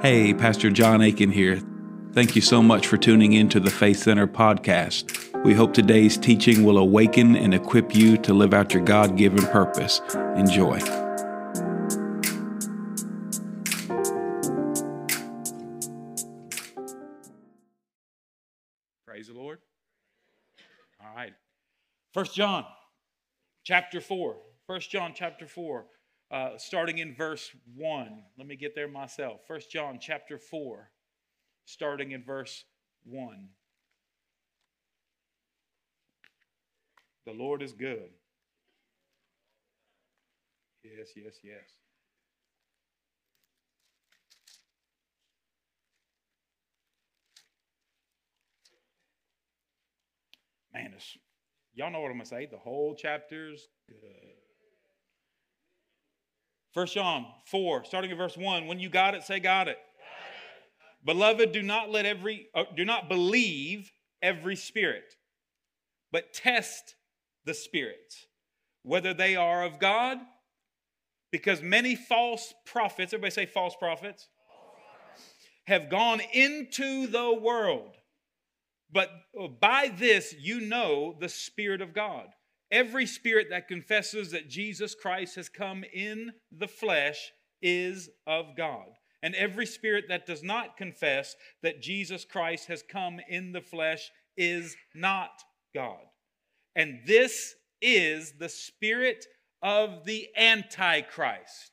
Hey, Pastor John Aitken here. Thank you so much for tuning in to the Faith Center podcast. We hope today's teaching will awaken and equip you to live out your God given purpose. Enjoy. Praise the Lord. All right. First John chapter 4. First John chapter 4 uh, starting in verse 1. Let me get there myself. First John chapter 4, starting in verse 1. The Lord is good. Yes, yes, yes. Man, y'all know what I'm going to say. The whole chapter's good. First John 4, starting at verse 1. When you got it, say got it. Got it. Beloved, do not let every uh, do not believe every spirit, but test the spirits, whether they are of God, because many false prophets, everybody say false prophets, have gone into the world. But by this you know the Spirit of God. Every spirit that confesses that Jesus Christ has come in the flesh is of God. And every spirit that does not confess that Jesus Christ has come in the flesh is not God. And this is the spirit of the Antichrist,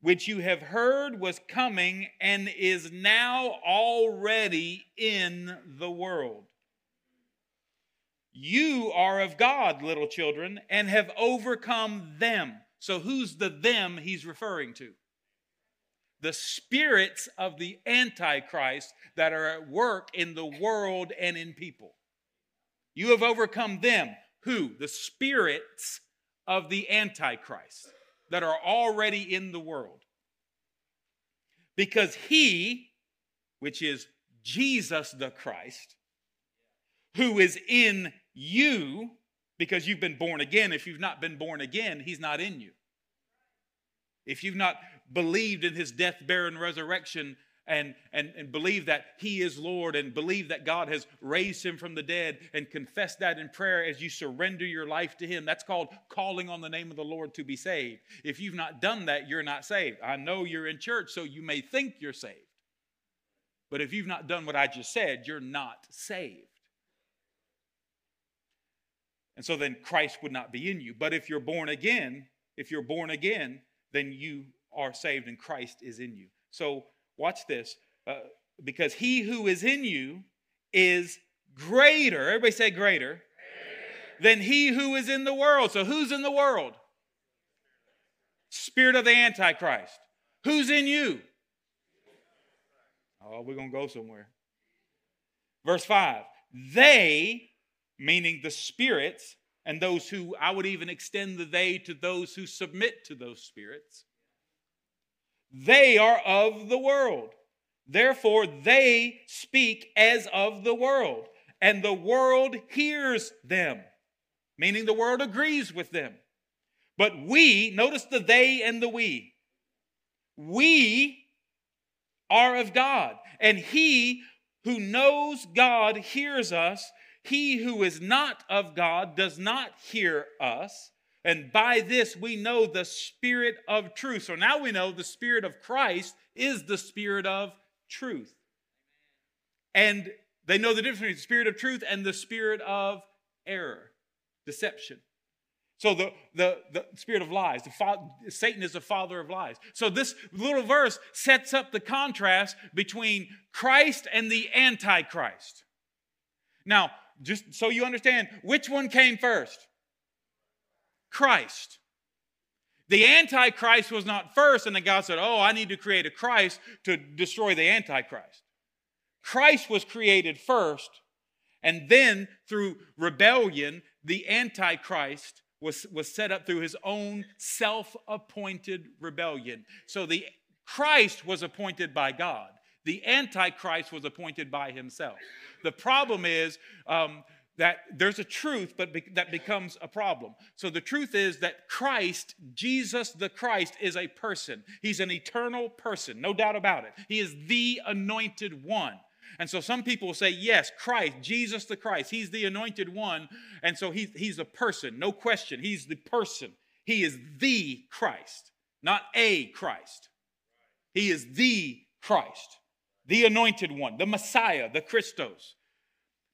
which you have heard was coming and is now already in the world. You are of God, little children, and have overcome them. So, who's the them he's referring to? The spirits of the Antichrist that are at work in the world and in people. You have overcome them. Who? The spirits of the Antichrist that are already in the world. Because he, which is Jesus the Christ, who is in you because you've been born again. If you've not been born again, he's not in you. If you've not believed in his death, burial, and resurrection, and, and, and believe that he is Lord and believe that God has raised him from the dead and confess that in prayer as you surrender your life to him. That's called calling on the name of the Lord to be saved. If you've not done that, you're not saved. I know you're in church, so you may think you're saved. But if you've not done what I just said, you're not saved. And so then Christ would not be in you. But if you're born again, if you're born again, then you are saved and Christ is in you. So watch this. Uh, because he who is in you is greater. Everybody say greater. Than he who is in the world. So who's in the world? Spirit of the Antichrist. Who's in you? Oh, we're going to go somewhere. Verse 5 They meaning the spirits, and those who, I would even extend the they to those who submit to those spirits. They are of the world. Therefore, they speak as of the world, and the world hears them, meaning the world agrees with them. But we, notice the they and the we, we are of God, and he who knows God hears us he who is not of God does not hear us. And by this we know the spirit of truth. So now we know the spirit of Christ is the spirit of truth. And they know the difference between the spirit of truth and the spirit of error, deception. So the, the, the spirit of lies, the fa- Satan is the father of lies. So this little verse sets up the contrast between Christ and the Antichrist. Now, just so you understand, which one came first? Christ. The Antichrist was not first, and then God said, Oh, I need to create a Christ to destroy the Antichrist. Christ was created first, and then through rebellion, the Antichrist was, was set up through his own self appointed rebellion. So the Christ was appointed by God, the Antichrist was appointed by himself. The problem is, um, that there's a truth, but be- that becomes a problem. So the truth is that Christ, Jesus the Christ, is a person. He's an eternal person, no doubt about it. He is the anointed one. And so some people say, yes, Christ, Jesus the Christ, he's the anointed one. And so he's, he's a person, no question. He's the person. He is the Christ, not a Christ. He is the Christ, the anointed one, the Messiah, the Christos.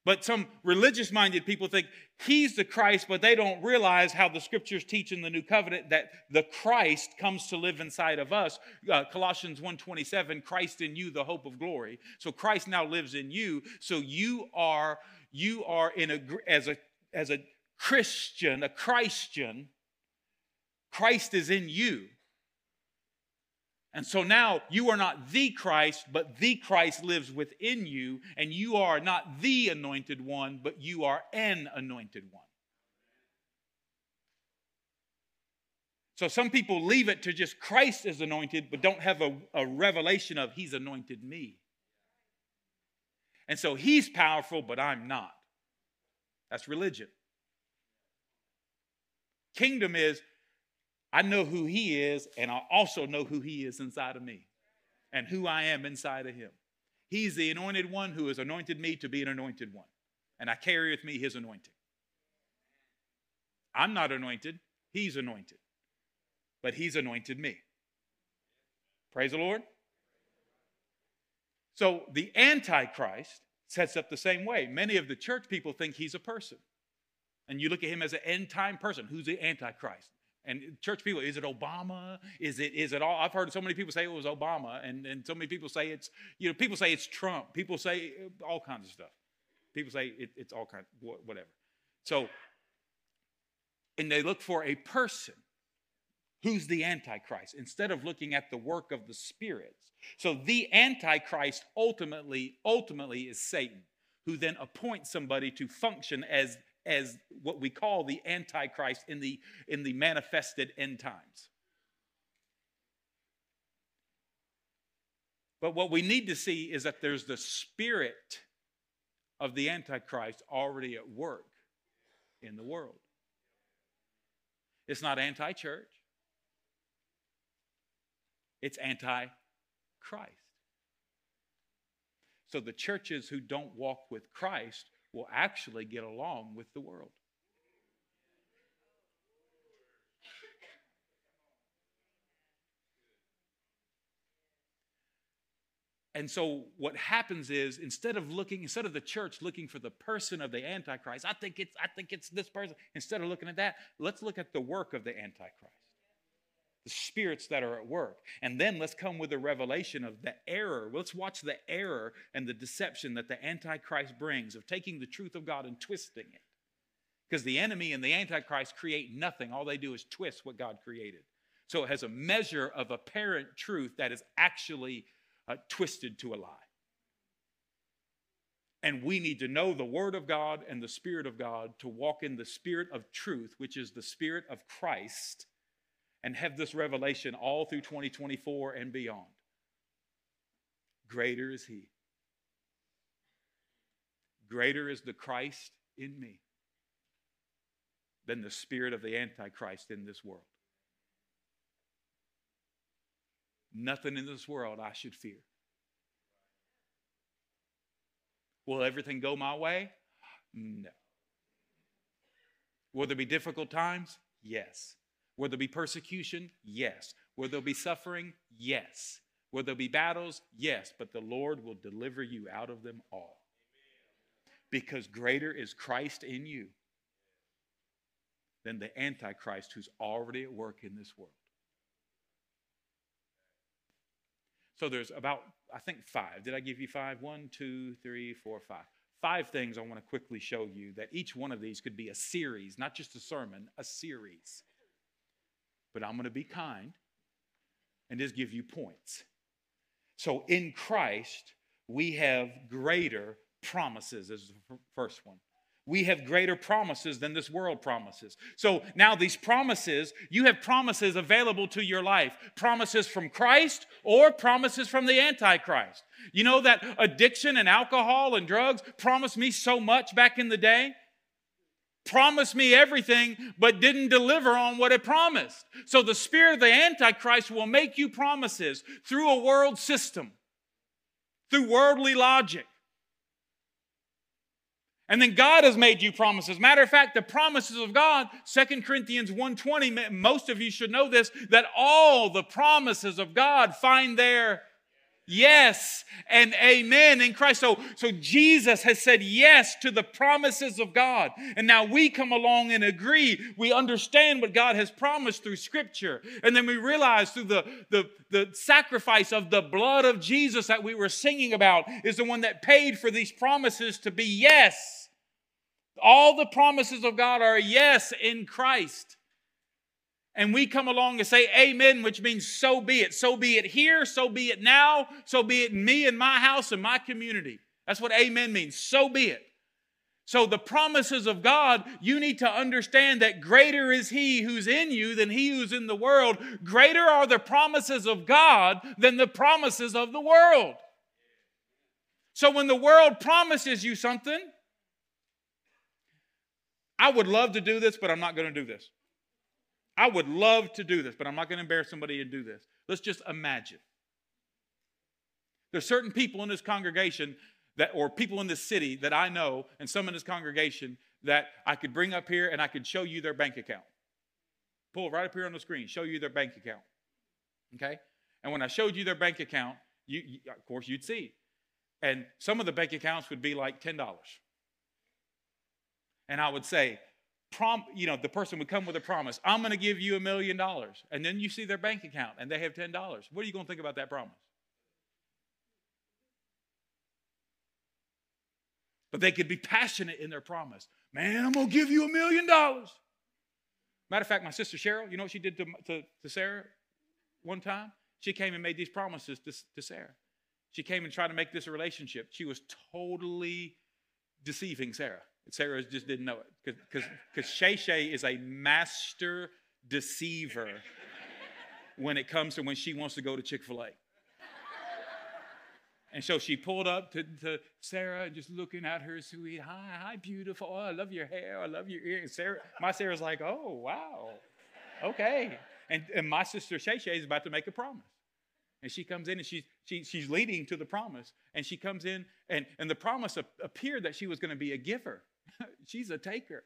But some religious minded people think he's the Christ, but they don't realize how the scriptures teach in the new covenant that the Christ comes to live inside of us. Uh, Colossians 1:27, Christ in you, the hope of glory. So Christ now lives in you. So you are you are in a as a as a Christian, a Christian, Christ is in you. And so now you are not the Christ, but the Christ lives within you, and you are not the anointed one, but you are an anointed one. So some people leave it to just Christ is anointed, but don't have a, a revelation of He's anointed me. And so He's powerful, but I'm not. That's religion. Kingdom is I know who He is, and I also know who He is inside of me and who I am inside of Him. He's the anointed one who has anointed me to be an anointed one, and I carry with me His anointing. I'm not anointed, He's anointed, but He's anointed me. Praise the Lord. So the Antichrist sets up the same way. Many of the church people think he's a person. And you look at him as an end time person. Who's the Antichrist? And church people, is it Obama? Is it is it all? I've heard so many people say it was Obama, and, and so many people say it's, you know, people say it's Trump. People say uh, all kinds of stuff. People say it, it's all kinds, whatever. So, and they look for a person who's the Antichrist instead of looking at the work of the spirits. So the Antichrist ultimately, ultimately is Satan, who then appoints somebody to function as as what we call the antichrist in the in the manifested end times. But what we need to see is that there's the spirit of the antichrist already at work in the world. It's not anti-church. It's anti-christ. So the churches who don't walk with christ will actually get along with the world. And so what happens is instead of looking, instead of the church looking for the person of the Antichrist, I think it's, I think it's this person. Instead of looking at that, let's look at the work of the Antichrist the spirits that are at work. And then let's come with a revelation of the error. Let's watch the error and the deception that the Antichrist brings of taking the truth of God and twisting it. Because the enemy and the Antichrist create nothing, all they do is twist what God created. So it has a measure of apparent truth that is actually uh, twisted to a lie. And we need to know the Word of God and the Spirit of God to walk in the Spirit of truth, which is the Spirit of Christ and have this revelation all through 2024 and beyond. Greater is He. Greater is the Christ in me than the spirit of the Antichrist in this world. Nothing in this world I should fear. Will everything go my way? No. Will there be difficult times? Yes. Will there be persecution? Yes. Will there be suffering? Yes. Will there be battles? Yes. But the Lord will deliver you out of them all. Because greater is Christ in you than the Antichrist who's already at work in this world. So there's about, I think, five. Did I give you five? One, two, three, four, five. Five things I want to quickly show you that each one of these could be a series, not just a sermon, a series but I'm going to be kind and just give you points. So in Christ, we have greater promises, as the first one. We have greater promises than this world promises. So now, these promises, you have promises available to your life promises from Christ or promises from the Antichrist. You know that addiction and alcohol and drugs promised me so much back in the day? Promised me everything, but didn't deliver on what it promised. So the spirit of the Antichrist will make you promises through a world system, through worldly logic. And then God has made you promises. Matter of fact, the promises of God, Second Corinthians 1:20, most of you should know this, that all the promises of God find their yes and amen in Christ. So, so Jesus has said yes to the promises of God. And now we come along and agree. We understand what God has promised through Scripture. And then we realize through the, the, the sacrifice of the blood of Jesus that we were singing about is the one that paid for these promises to be yes. All the promises of God are yes in Christ and we come along and say amen, which means so be it. So be it here, so be it now, so be it in me and my house and my community. That's what amen means. So be it. So, the promises of God, you need to understand that greater is He who's in you than He who's in the world. Greater are the promises of God than the promises of the world. So, when the world promises you something, I would love to do this, but I'm not going to do this. I would love to do this, but I'm not going to embarrass somebody and do this. Let's just imagine. There's certain people in this congregation that, or people in this city that I know, and some in this congregation that I could bring up here and I could show you their bank account. Pull right up here on the screen, show you their bank account. Okay? And when I showed you their bank account, you, you of course, you'd see. And some of the bank accounts would be like $10. And I would say, prom, you know, the person would come with a promise, I'm going to give you a million dollars. And then you see their bank account and they have $10. What are you going to think about that promise? But they could be passionate in their promise. Man, I'm going to give you a million dollars. Matter of fact, my sister Cheryl, you know what she did to, to, to Sarah one time? She came and made these promises to, to Sarah. She came and tried to make this a relationship. She was totally deceiving Sarah. Sarah just didn't know it because Shay Shay is a master deceiver when it comes to when she wants to go to Chick fil A. And so she pulled up to, to, Sarah and just looking at her, sweet, hi, hi, beautiful. Oh, I love your hair. I love your ears. Sarah, my Sarah's like, oh, wow. Okay. And, and my sister Shay Shay is about to make a promise. And she comes in and she's, she, she's leading to the promise. And she comes in, and, and the promise appeared that she was going to be a giver. She's a taker.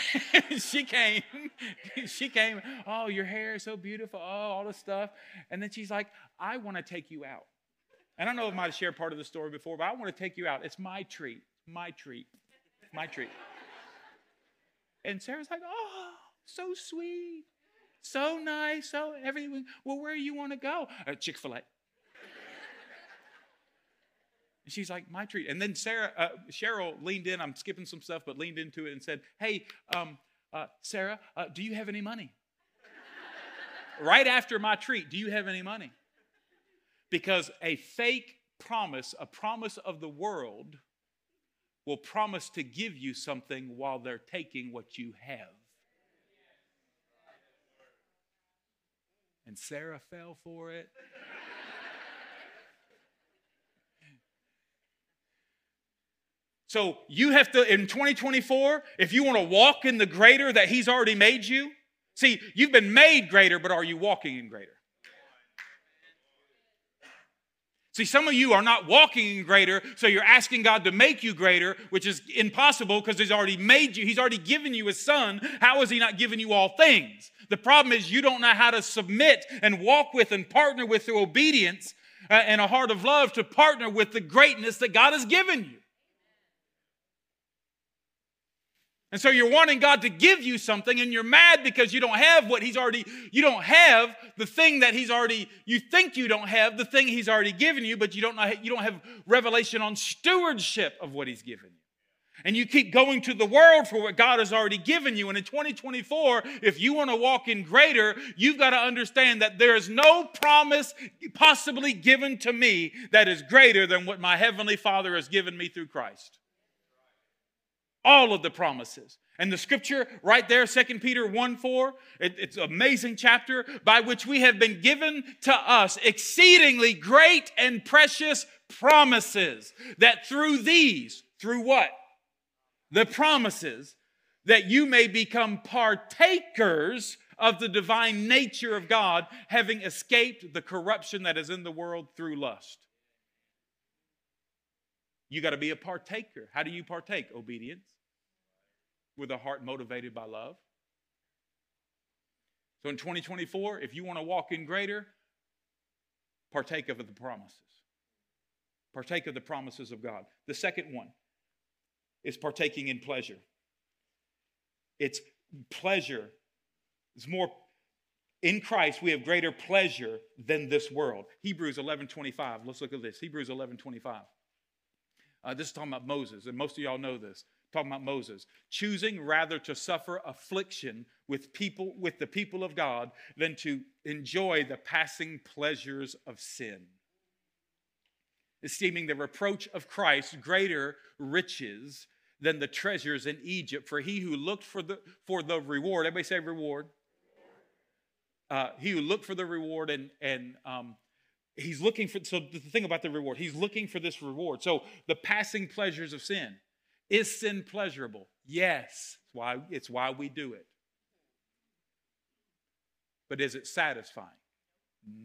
she came, she came, oh, your hair is so beautiful, oh, all this stuff. And then she's like, I want to take you out. And I know I might have shared part of the story before, but I want to take you out. It's my treat, my treat, my treat. And Sarah's like, oh, so sweet, so nice, so everything. Well, where do you want to go? Uh, Chick fil A. And she's like, my treat. And then Sarah, uh, Cheryl leaned in. I'm skipping some stuff, but leaned into it and said, hey, um, uh, Sarah, uh, do you have any money? right after my treat, do you have any money? Because a fake promise, a promise of the world, will promise to give you something while they're taking what you have. And Sarah fell for it. So you have to, in 2024, if you want to walk in the greater that He's already made you, see, you've been made greater, but are you walking in greater? See, some of you are not walking in greater, so you're asking God to make you greater, which is impossible because He's already made you. He's already given you His Son. How is He not giving you all things? The problem is you don't know how to submit and walk with and partner with through obedience uh, and a heart of love to partner with the greatness that God has given you. And so you're wanting God to give you something and you're mad because you don't have what he's already you don't have the thing that he's already you think you don't have the thing he's already given you but you don't know you don't have revelation on stewardship of what he's given you. And you keep going to the world for what God has already given you. And in 2024, if you want to walk in greater, you've got to understand that there is no promise possibly given to me that is greater than what my Heavenly Father has given me through Christ all of the promises. And the scripture right there, 2 Peter 1 4, it, it's an amazing chapter by which we have been given to us exceedingly great and precious promises that through these, through what? the promises, that you may become partakers of the divine nature of God, having escaped the corruption that is in the world through lust. You got to be a partaker. How do you partake? Obedience, with a heart motivated by love. So in 2024, if you want to walk in greater, partake of the promises. Partake of the promises of God. The second one is partaking in pleasure. It's pleasure. It's more in Christ we have greater pleasure than this world. Hebrews 11:25. Let's look at this. Hebrews 11:25. Uh, this is talking about Moses, and most of y'all know this. Talking about Moses, choosing rather to suffer affliction with people, with the people of God, than to enjoy the passing pleasures of sin. Esteeming the reproach of Christ greater riches than the treasures in Egypt. For he who looked for the for the reward, everybody say reward. Uh, he who looked for the reward and and um, he's looking for so the thing about the reward he's looking for this reward. So the passing pleasures of sin. Is sin pleasurable? Yes. It's why it's why we do it. But is it satisfying?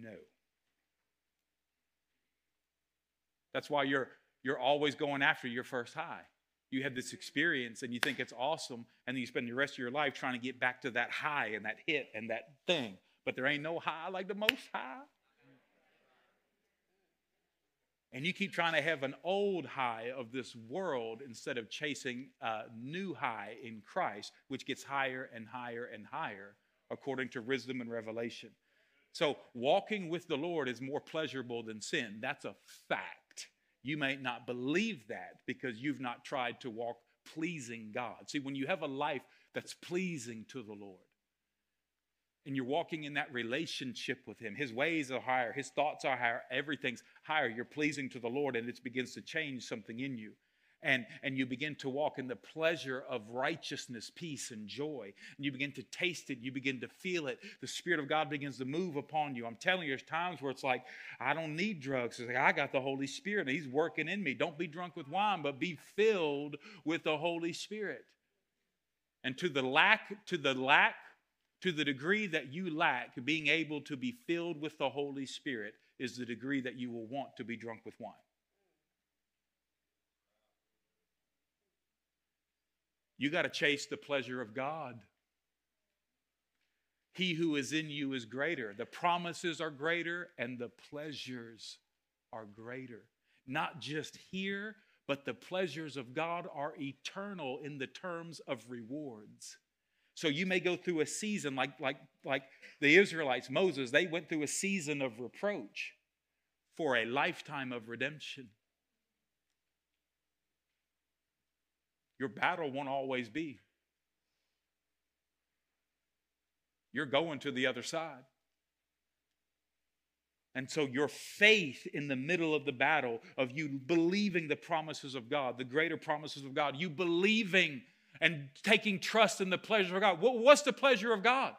No. That's why you're you're always going after your first high. You have this experience and you think it's awesome and then you spend the rest of your life trying to get back to that high and that hit and that thing. But there ain't no high like the most high and you keep trying to have an old high of this world instead of chasing a new high in Christ, which gets higher and higher and higher according to wisdom and revelation. So, walking with the Lord is more pleasurable than sin. That's a fact. You may not believe that because you've not tried to walk pleasing God. See, when you have a life that's pleasing to the Lord, and you're walking in that relationship with Him. His ways are higher, His thoughts are higher, everything's higher. You're pleasing to the Lord, and it begins to change something in you. And, and you begin to walk in the pleasure of righteousness, peace, and joy. And you begin to taste it, you begin to feel it. The Spirit of God begins to move upon you. I'm telling you, there's times where it's like, I don't need drugs. It's like, I got the Holy Spirit, and He's working in me. Don't be drunk with wine, but be filled with the Holy Spirit. And to the lack, to the lack to the degree that you lack being able to be filled with the Holy Spirit is the degree that you will want to be drunk with wine. You got to chase the pleasure of God. He who is in you is greater. The promises are greater and the pleasures are greater. Not just here, but the pleasures of God are eternal in the terms of rewards. So you may go through a season like, like, like the Israelites, Moses, they went through a season of reproach for a lifetime of redemption. Your battle won't always be. You're going to the other side. And so, your faith in the middle of the battle, of you believing the promises of God, the greater promises of God, you believing and taking trust in the pleasure of God. What's the pleasure of God?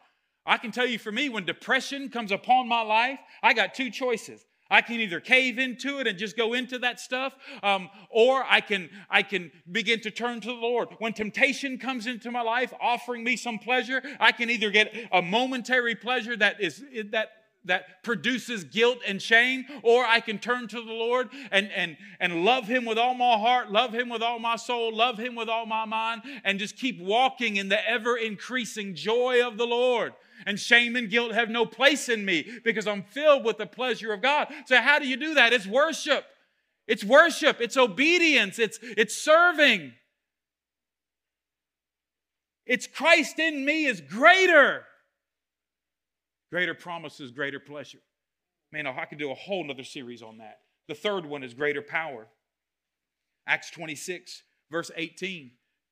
I can tell you for me, when depression comes upon my life, I got two choices. I can either cave into it and just go into that stuff, um, or I can I can begin to turn to the Lord. When temptation comes into my life, offering me some pleasure, I can either get a momentary pleasure that is that that produces guilt and shame, or I can turn to the Lord and, and, and love Him with all my heart, love Him with all my soul, love Him with all my mind, and just keep walking in the ever increasing joy of the Lord. And shame and guilt have no place in me because I'm filled with the pleasure of God. So, how do you do that? It's worship. It's worship. It's obedience. It's, it's serving. It's Christ in me is greater Greater promises, greater pleasure. Man, I could do a whole nother series on that. The third one is greater power. Acts 26, verse 18.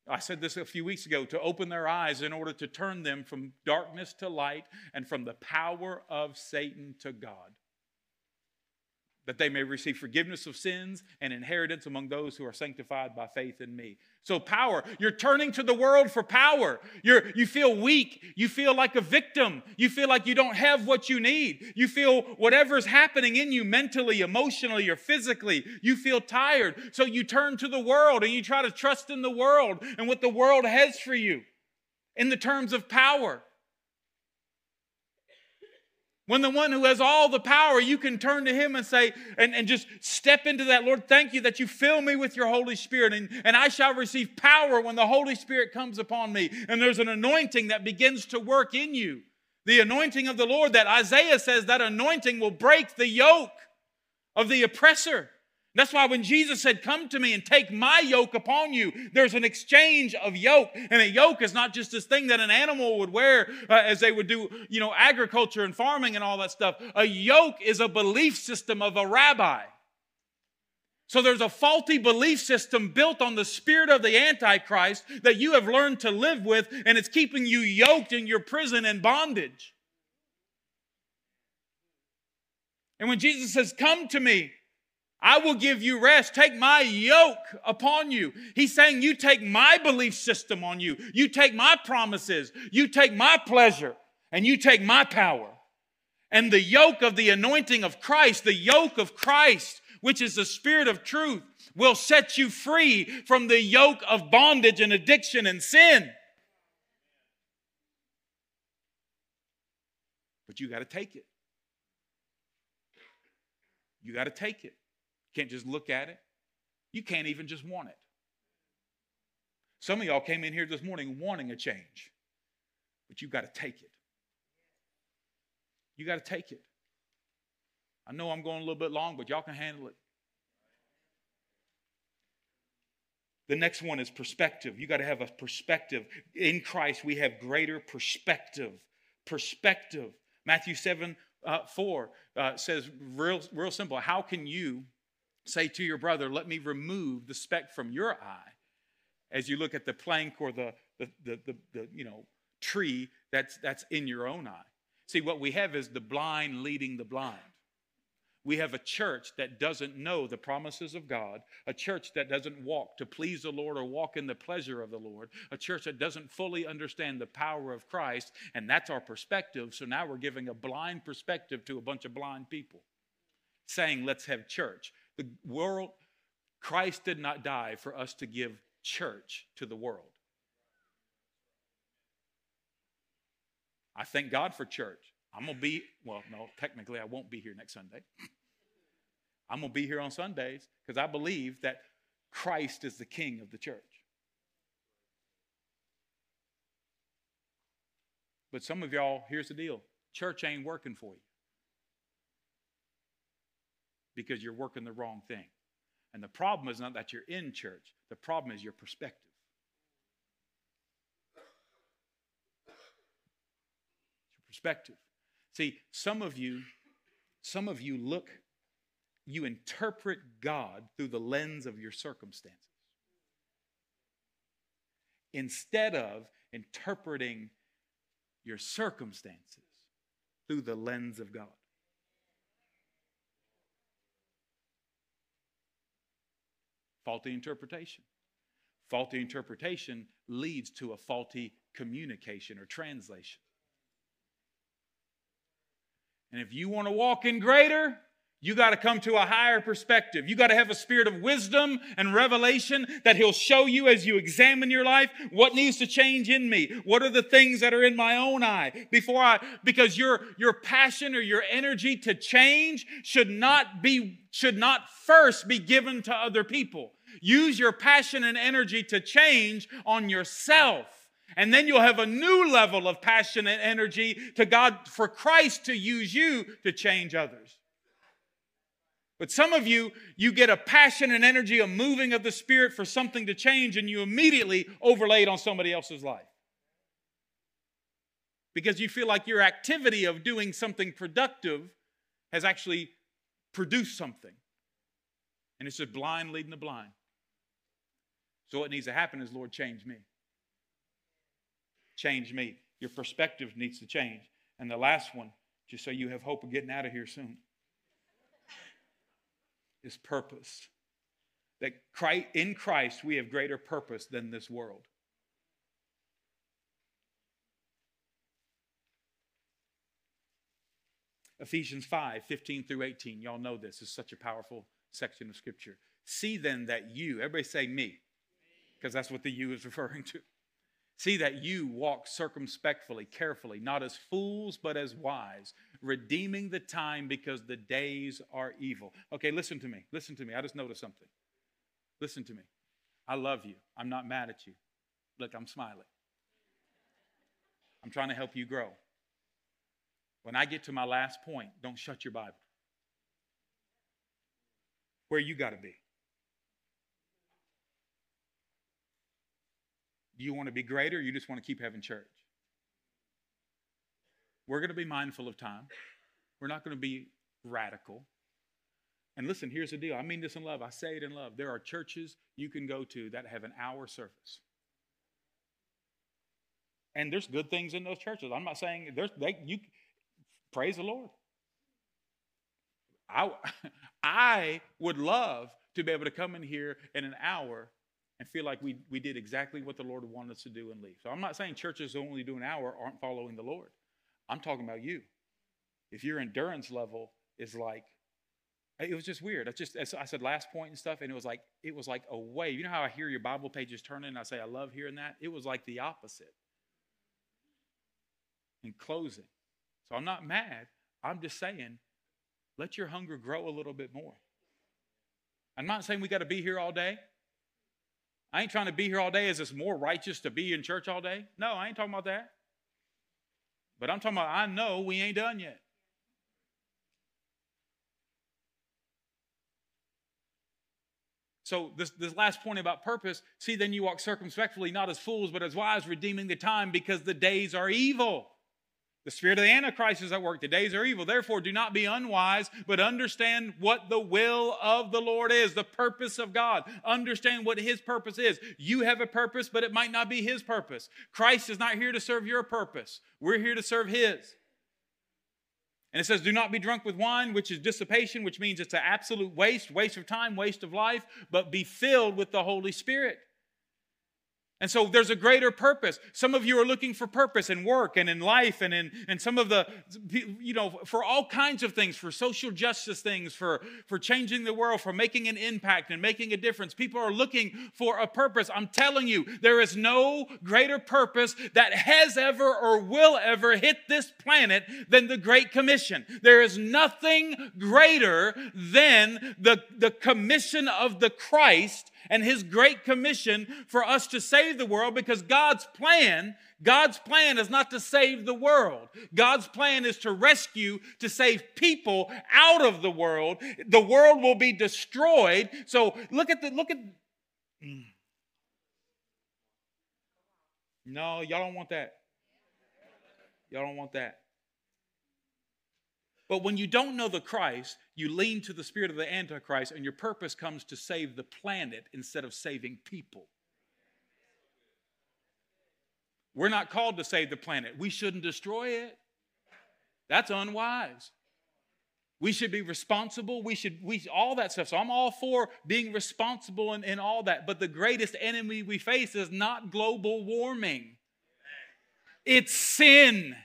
I said this a few weeks ago to open their eyes in order to turn them from darkness to light and from the power of Satan to God. That they may receive forgiveness of sins and inheritance among those who are sanctified by faith in me. So, power, you're turning to the world for power. You're, you feel weak. You feel like a victim. You feel like you don't have what you need. You feel whatever's happening in you mentally, emotionally, or physically, you feel tired. So, you turn to the world and you try to trust in the world and what the world has for you in the terms of power. When the one who has all the power, you can turn to him and say, and, and just step into that. Lord, thank you that you fill me with your Holy Spirit, and, and I shall receive power when the Holy Spirit comes upon me. And there's an anointing that begins to work in you. The anointing of the Lord that Isaiah says that anointing will break the yoke of the oppressor. That's why when Jesus said, Come to me and take my yoke upon you, there's an exchange of yoke. And a yoke is not just this thing that an animal would wear uh, as they would do, you know, agriculture and farming and all that stuff. A yoke is a belief system of a rabbi. So there's a faulty belief system built on the spirit of the Antichrist that you have learned to live with, and it's keeping you yoked in your prison and bondage. And when Jesus says, Come to me, I will give you rest. Take my yoke upon you. He's saying, You take my belief system on you. You take my promises. You take my pleasure. And you take my power. And the yoke of the anointing of Christ, the yoke of Christ, which is the spirit of truth, will set you free from the yoke of bondage and addiction and sin. But you got to take it. You got to take it. Can't just look at it. You can't even just want it. Some of y'all came in here this morning wanting a change, but you've got to take it. You got to take it. I know I'm going a little bit long, but y'all can handle it. The next one is perspective. You got to have a perspective. In Christ, we have greater perspective. Perspective. Matthew 7 uh, 4 uh, says, real, real simple, how can you say to your brother, Let me remove the speck from your eye as you look at the plank or the, the, the, the, the you know, tree that's, that's in your own eye. See, what we have is the blind leading the blind. We have a church that doesn't know the promises of God, a church that doesn't walk to please the Lord or walk in the pleasure of the Lord, a church that doesn't fully understand the power of Christ, and that's our perspective. So now we're giving a blind perspective to a bunch of blind people, saying, let's have church. The world, Christ did not die for us to give church to the world. I thank God for church. I'm going to be, well, no, technically I won't be here next Sunday. I'm going to be here on Sundays because I believe that Christ is the king of the church. But some of y'all, here's the deal church ain't working for you because you're working the wrong thing. And the problem is not that you're in church, the problem is your perspective. It's your perspective. See, some of you, some of you look, you interpret God through the lens of your circumstances instead of interpreting your circumstances through the lens of God. Faulty interpretation. Faulty interpretation leads to a faulty communication or translation. And if you want to walk in greater, you got to come to a higher perspective. You got to have a spirit of wisdom and revelation that He'll show you as you examine your life what needs to change in me. What are the things that are in my own eye before I, because your, your passion or your energy to change should not be, should not first be given to other people. Use your passion and energy to change on yourself. And then you'll have a new level of passion and energy to God for Christ to use you to change others. But some of you, you get a passion and energy, a moving of the Spirit for something to change, and you immediately overlay it on somebody else's life. Because you feel like your activity of doing something productive has actually produced something. And it's just blind leading the blind. So what needs to happen is, Lord, change me. Change me. Your perspective needs to change. And the last one, just so you have hope of getting out of here soon. Is purpose. That in Christ we have greater purpose than this world. Ephesians 5 15 through 18. Y'all know this. is such a powerful section of Scripture. See then that you, everybody say me, because that's what the you is referring to. See that you walk circumspectly, carefully, not as fools, but as wise, redeeming the time because the days are evil. Okay, listen to me. Listen to me. I just noticed something. Listen to me. I love you. I'm not mad at you. Look, I'm smiling. I'm trying to help you grow. When I get to my last point, don't shut your Bible. Where you got to be. Do you want to be greater or you just want to keep having church? We're going to be mindful of time. We're not going to be radical. And listen, here's the deal. I mean this in love. I say it in love. There are churches you can go to that have an hour service. And there's good things in those churches. I'm not saying there's they you praise the Lord. I I would love to be able to come in here in an hour and feel like we, we did exactly what the Lord wanted us to do and leave. So I'm not saying churches only do an hour aren't following the Lord. I'm talking about you. If your endurance level is like, it was just weird. I just I said last point and stuff, and it was like it was like a wave. You know how I hear your Bible pages turning, and I say I love hearing that. It was like the opposite. In closing, so I'm not mad. I'm just saying, let your hunger grow a little bit more. I'm not saying we got to be here all day. I ain't trying to be here all day. Is this more righteous to be in church all day? No, I ain't talking about that. But I'm talking about, I know we ain't done yet. So this, this last point about purpose, see, then you walk circumspectly, not as fools, but as wise, redeeming the time because the days are evil. The spirit of the Antichrist is at work. The days are evil. Therefore, do not be unwise, but understand what the will of the Lord is, the purpose of God. Understand what His purpose is. You have a purpose, but it might not be His purpose. Christ is not here to serve your purpose, we're here to serve His. And it says, Do not be drunk with wine, which is dissipation, which means it's an absolute waste, waste of time, waste of life, but be filled with the Holy Spirit. And so there's a greater purpose. Some of you are looking for purpose in work and in life and in and some of the you know for all kinds of things, for social justice things, for for changing the world, for making an impact and making a difference. People are looking for a purpose. I'm telling you, there is no greater purpose that has ever or will ever hit this planet than the great commission. There is nothing greater than the the commission of the Christ and his great commission for us to save the world because God's plan, God's plan is not to save the world. God's plan is to rescue, to save people out of the world. The world will be destroyed. So look at the look at mm. No, y'all don't want that. Y'all don't want that. But when you don't know the Christ, you lean to the spirit of the Antichrist, and your purpose comes to save the planet instead of saving people. We're not called to save the planet. We shouldn't destroy it. That's unwise. We should be responsible. We should, we, all that stuff. So I'm all for being responsible and, and all that. But the greatest enemy we face is not global warming, it's sin.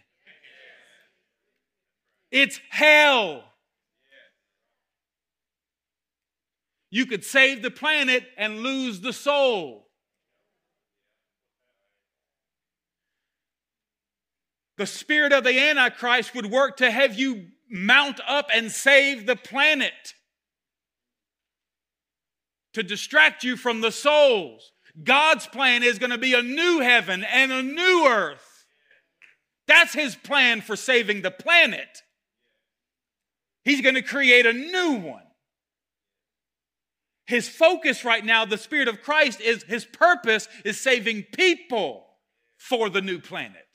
It's hell. You could save the planet and lose the soul. The spirit of the Antichrist would work to have you mount up and save the planet, to distract you from the souls. God's plan is going to be a new heaven and a new earth. That's his plan for saving the planet. He's going to create a new one. His focus right now, the Spirit of Christ, is his purpose is saving people for the new planet.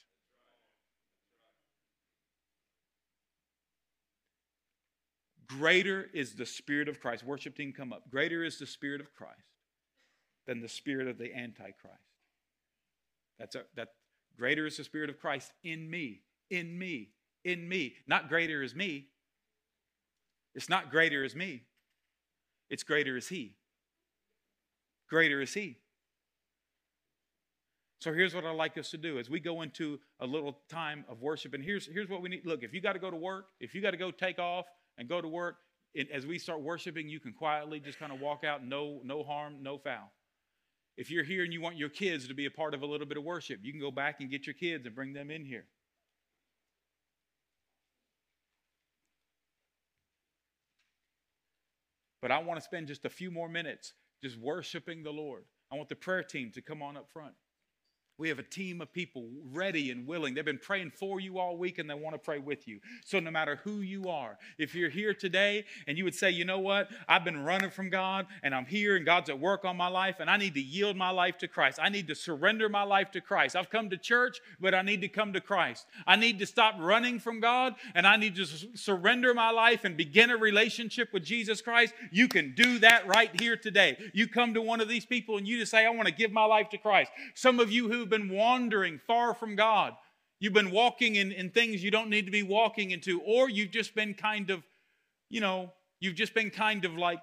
Greater is the Spirit of Christ. Worship team, come up. Greater is the Spirit of Christ than the Spirit of the Antichrist. That's a, that greater is the Spirit of Christ in me, in me, in me. Not greater is me, it's not greater as me. It's greater is He. Greater is He. So here's what I'd like us to do as we go into a little time of worship. And here's, here's what we need. Look, if you got to go to work, if you got to go take off and go to work, as we start worshiping, you can quietly just kind of walk out, no, no harm, no foul. If you're here and you want your kids to be a part of a little bit of worship, you can go back and get your kids and bring them in here. But I want to spend just a few more minutes just worshiping the Lord. I want the prayer team to come on up front. We have a team of people ready and willing. They've been praying for you all week and they want to pray with you. So, no matter who you are, if you're here today and you would say, you know what, I've been running from God and I'm here and God's at work on my life and I need to yield my life to Christ. I need to surrender my life to Christ. I've come to church, but I need to come to Christ. I need to stop running from God and I need to surrender my life and begin a relationship with Jesus Christ. You can do that right here today. You come to one of these people and you just say, I want to give my life to Christ. Some of you who who've been wandering far from God. You've been walking in, in things you don't need to be walking into, or you've just been kind of, you know, you've just been kind of like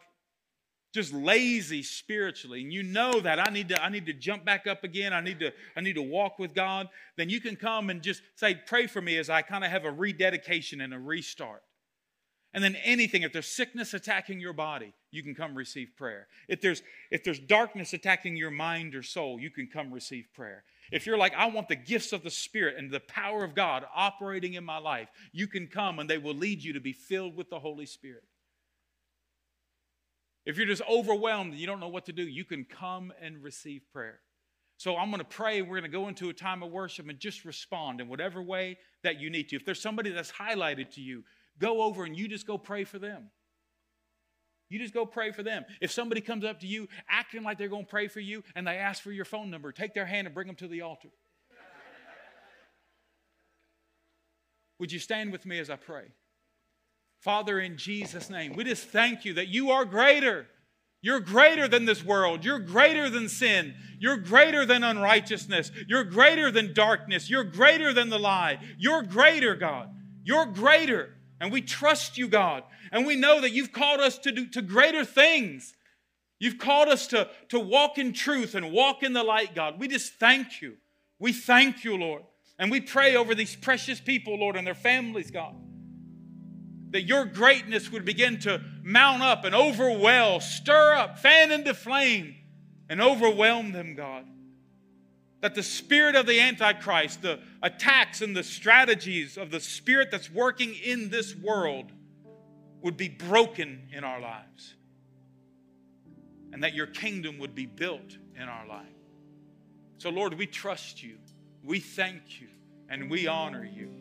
just lazy spiritually. And you know that i need to i need to jump back up again. I need to i need to walk with god. Then you can come and just say pray for me as i kind of have a rededication and a restart. And then anything if there's sickness attacking your body you can come receive prayer. If there's if there's darkness attacking your mind or soul you can come receive prayer if you're like, I want the gifts of the Spirit and the power of God operating in my life, you can come and they will lead you to be filled with the Holy Spirit. If you're just overwhelmed and you don't know what to do, you can come and receive prayer. So I'm going to pray. We're going to go into a time of worship and just respond in whatever way that you need to. If there's somebody that's highlighted to you, go over and you just go pray for them. You just go pray for them. If somebody comes up to you acting like they're going to pray for you and they ask for your phone number, take their hand and bring them to the altar. Would you stand with me as I pray? Father, in Jesus' name, we just thank you that you are greater. You're greater than this world. You're greater than sin. You're greater than unrighteousness. You're greater than darkness. You're greater than the lie. You're greater, God. You're greater. And we trust you, God. And we know that you've called us to do to greater things. You've called us to, to walk in truth and walk in the light, God. We just thank you. We thank you, Lord. And we pray over these precious people, Lord, and their families, God. That your greatness would begin to mount up and overwhelm, stir up, fan into flame, and overwhelm them, God that the spirit of the Antichrist, the attacks and the strategies of the spirit that's working in this world would be broken in our lives. And that your kingdom would be built in our life. So, Lord, we trust you, we thank you, and we honor you.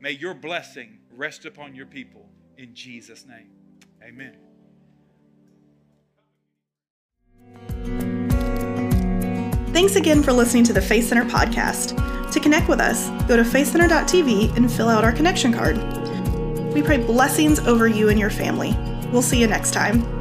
May your blessing rest upon your people in Jesus' name. Amen. Thanks again for listening to the Faith Center podcast. To connect with us, go to faithcenter.tv and fill out our connection card. We pray blessings over you and your family. We'll see you next time.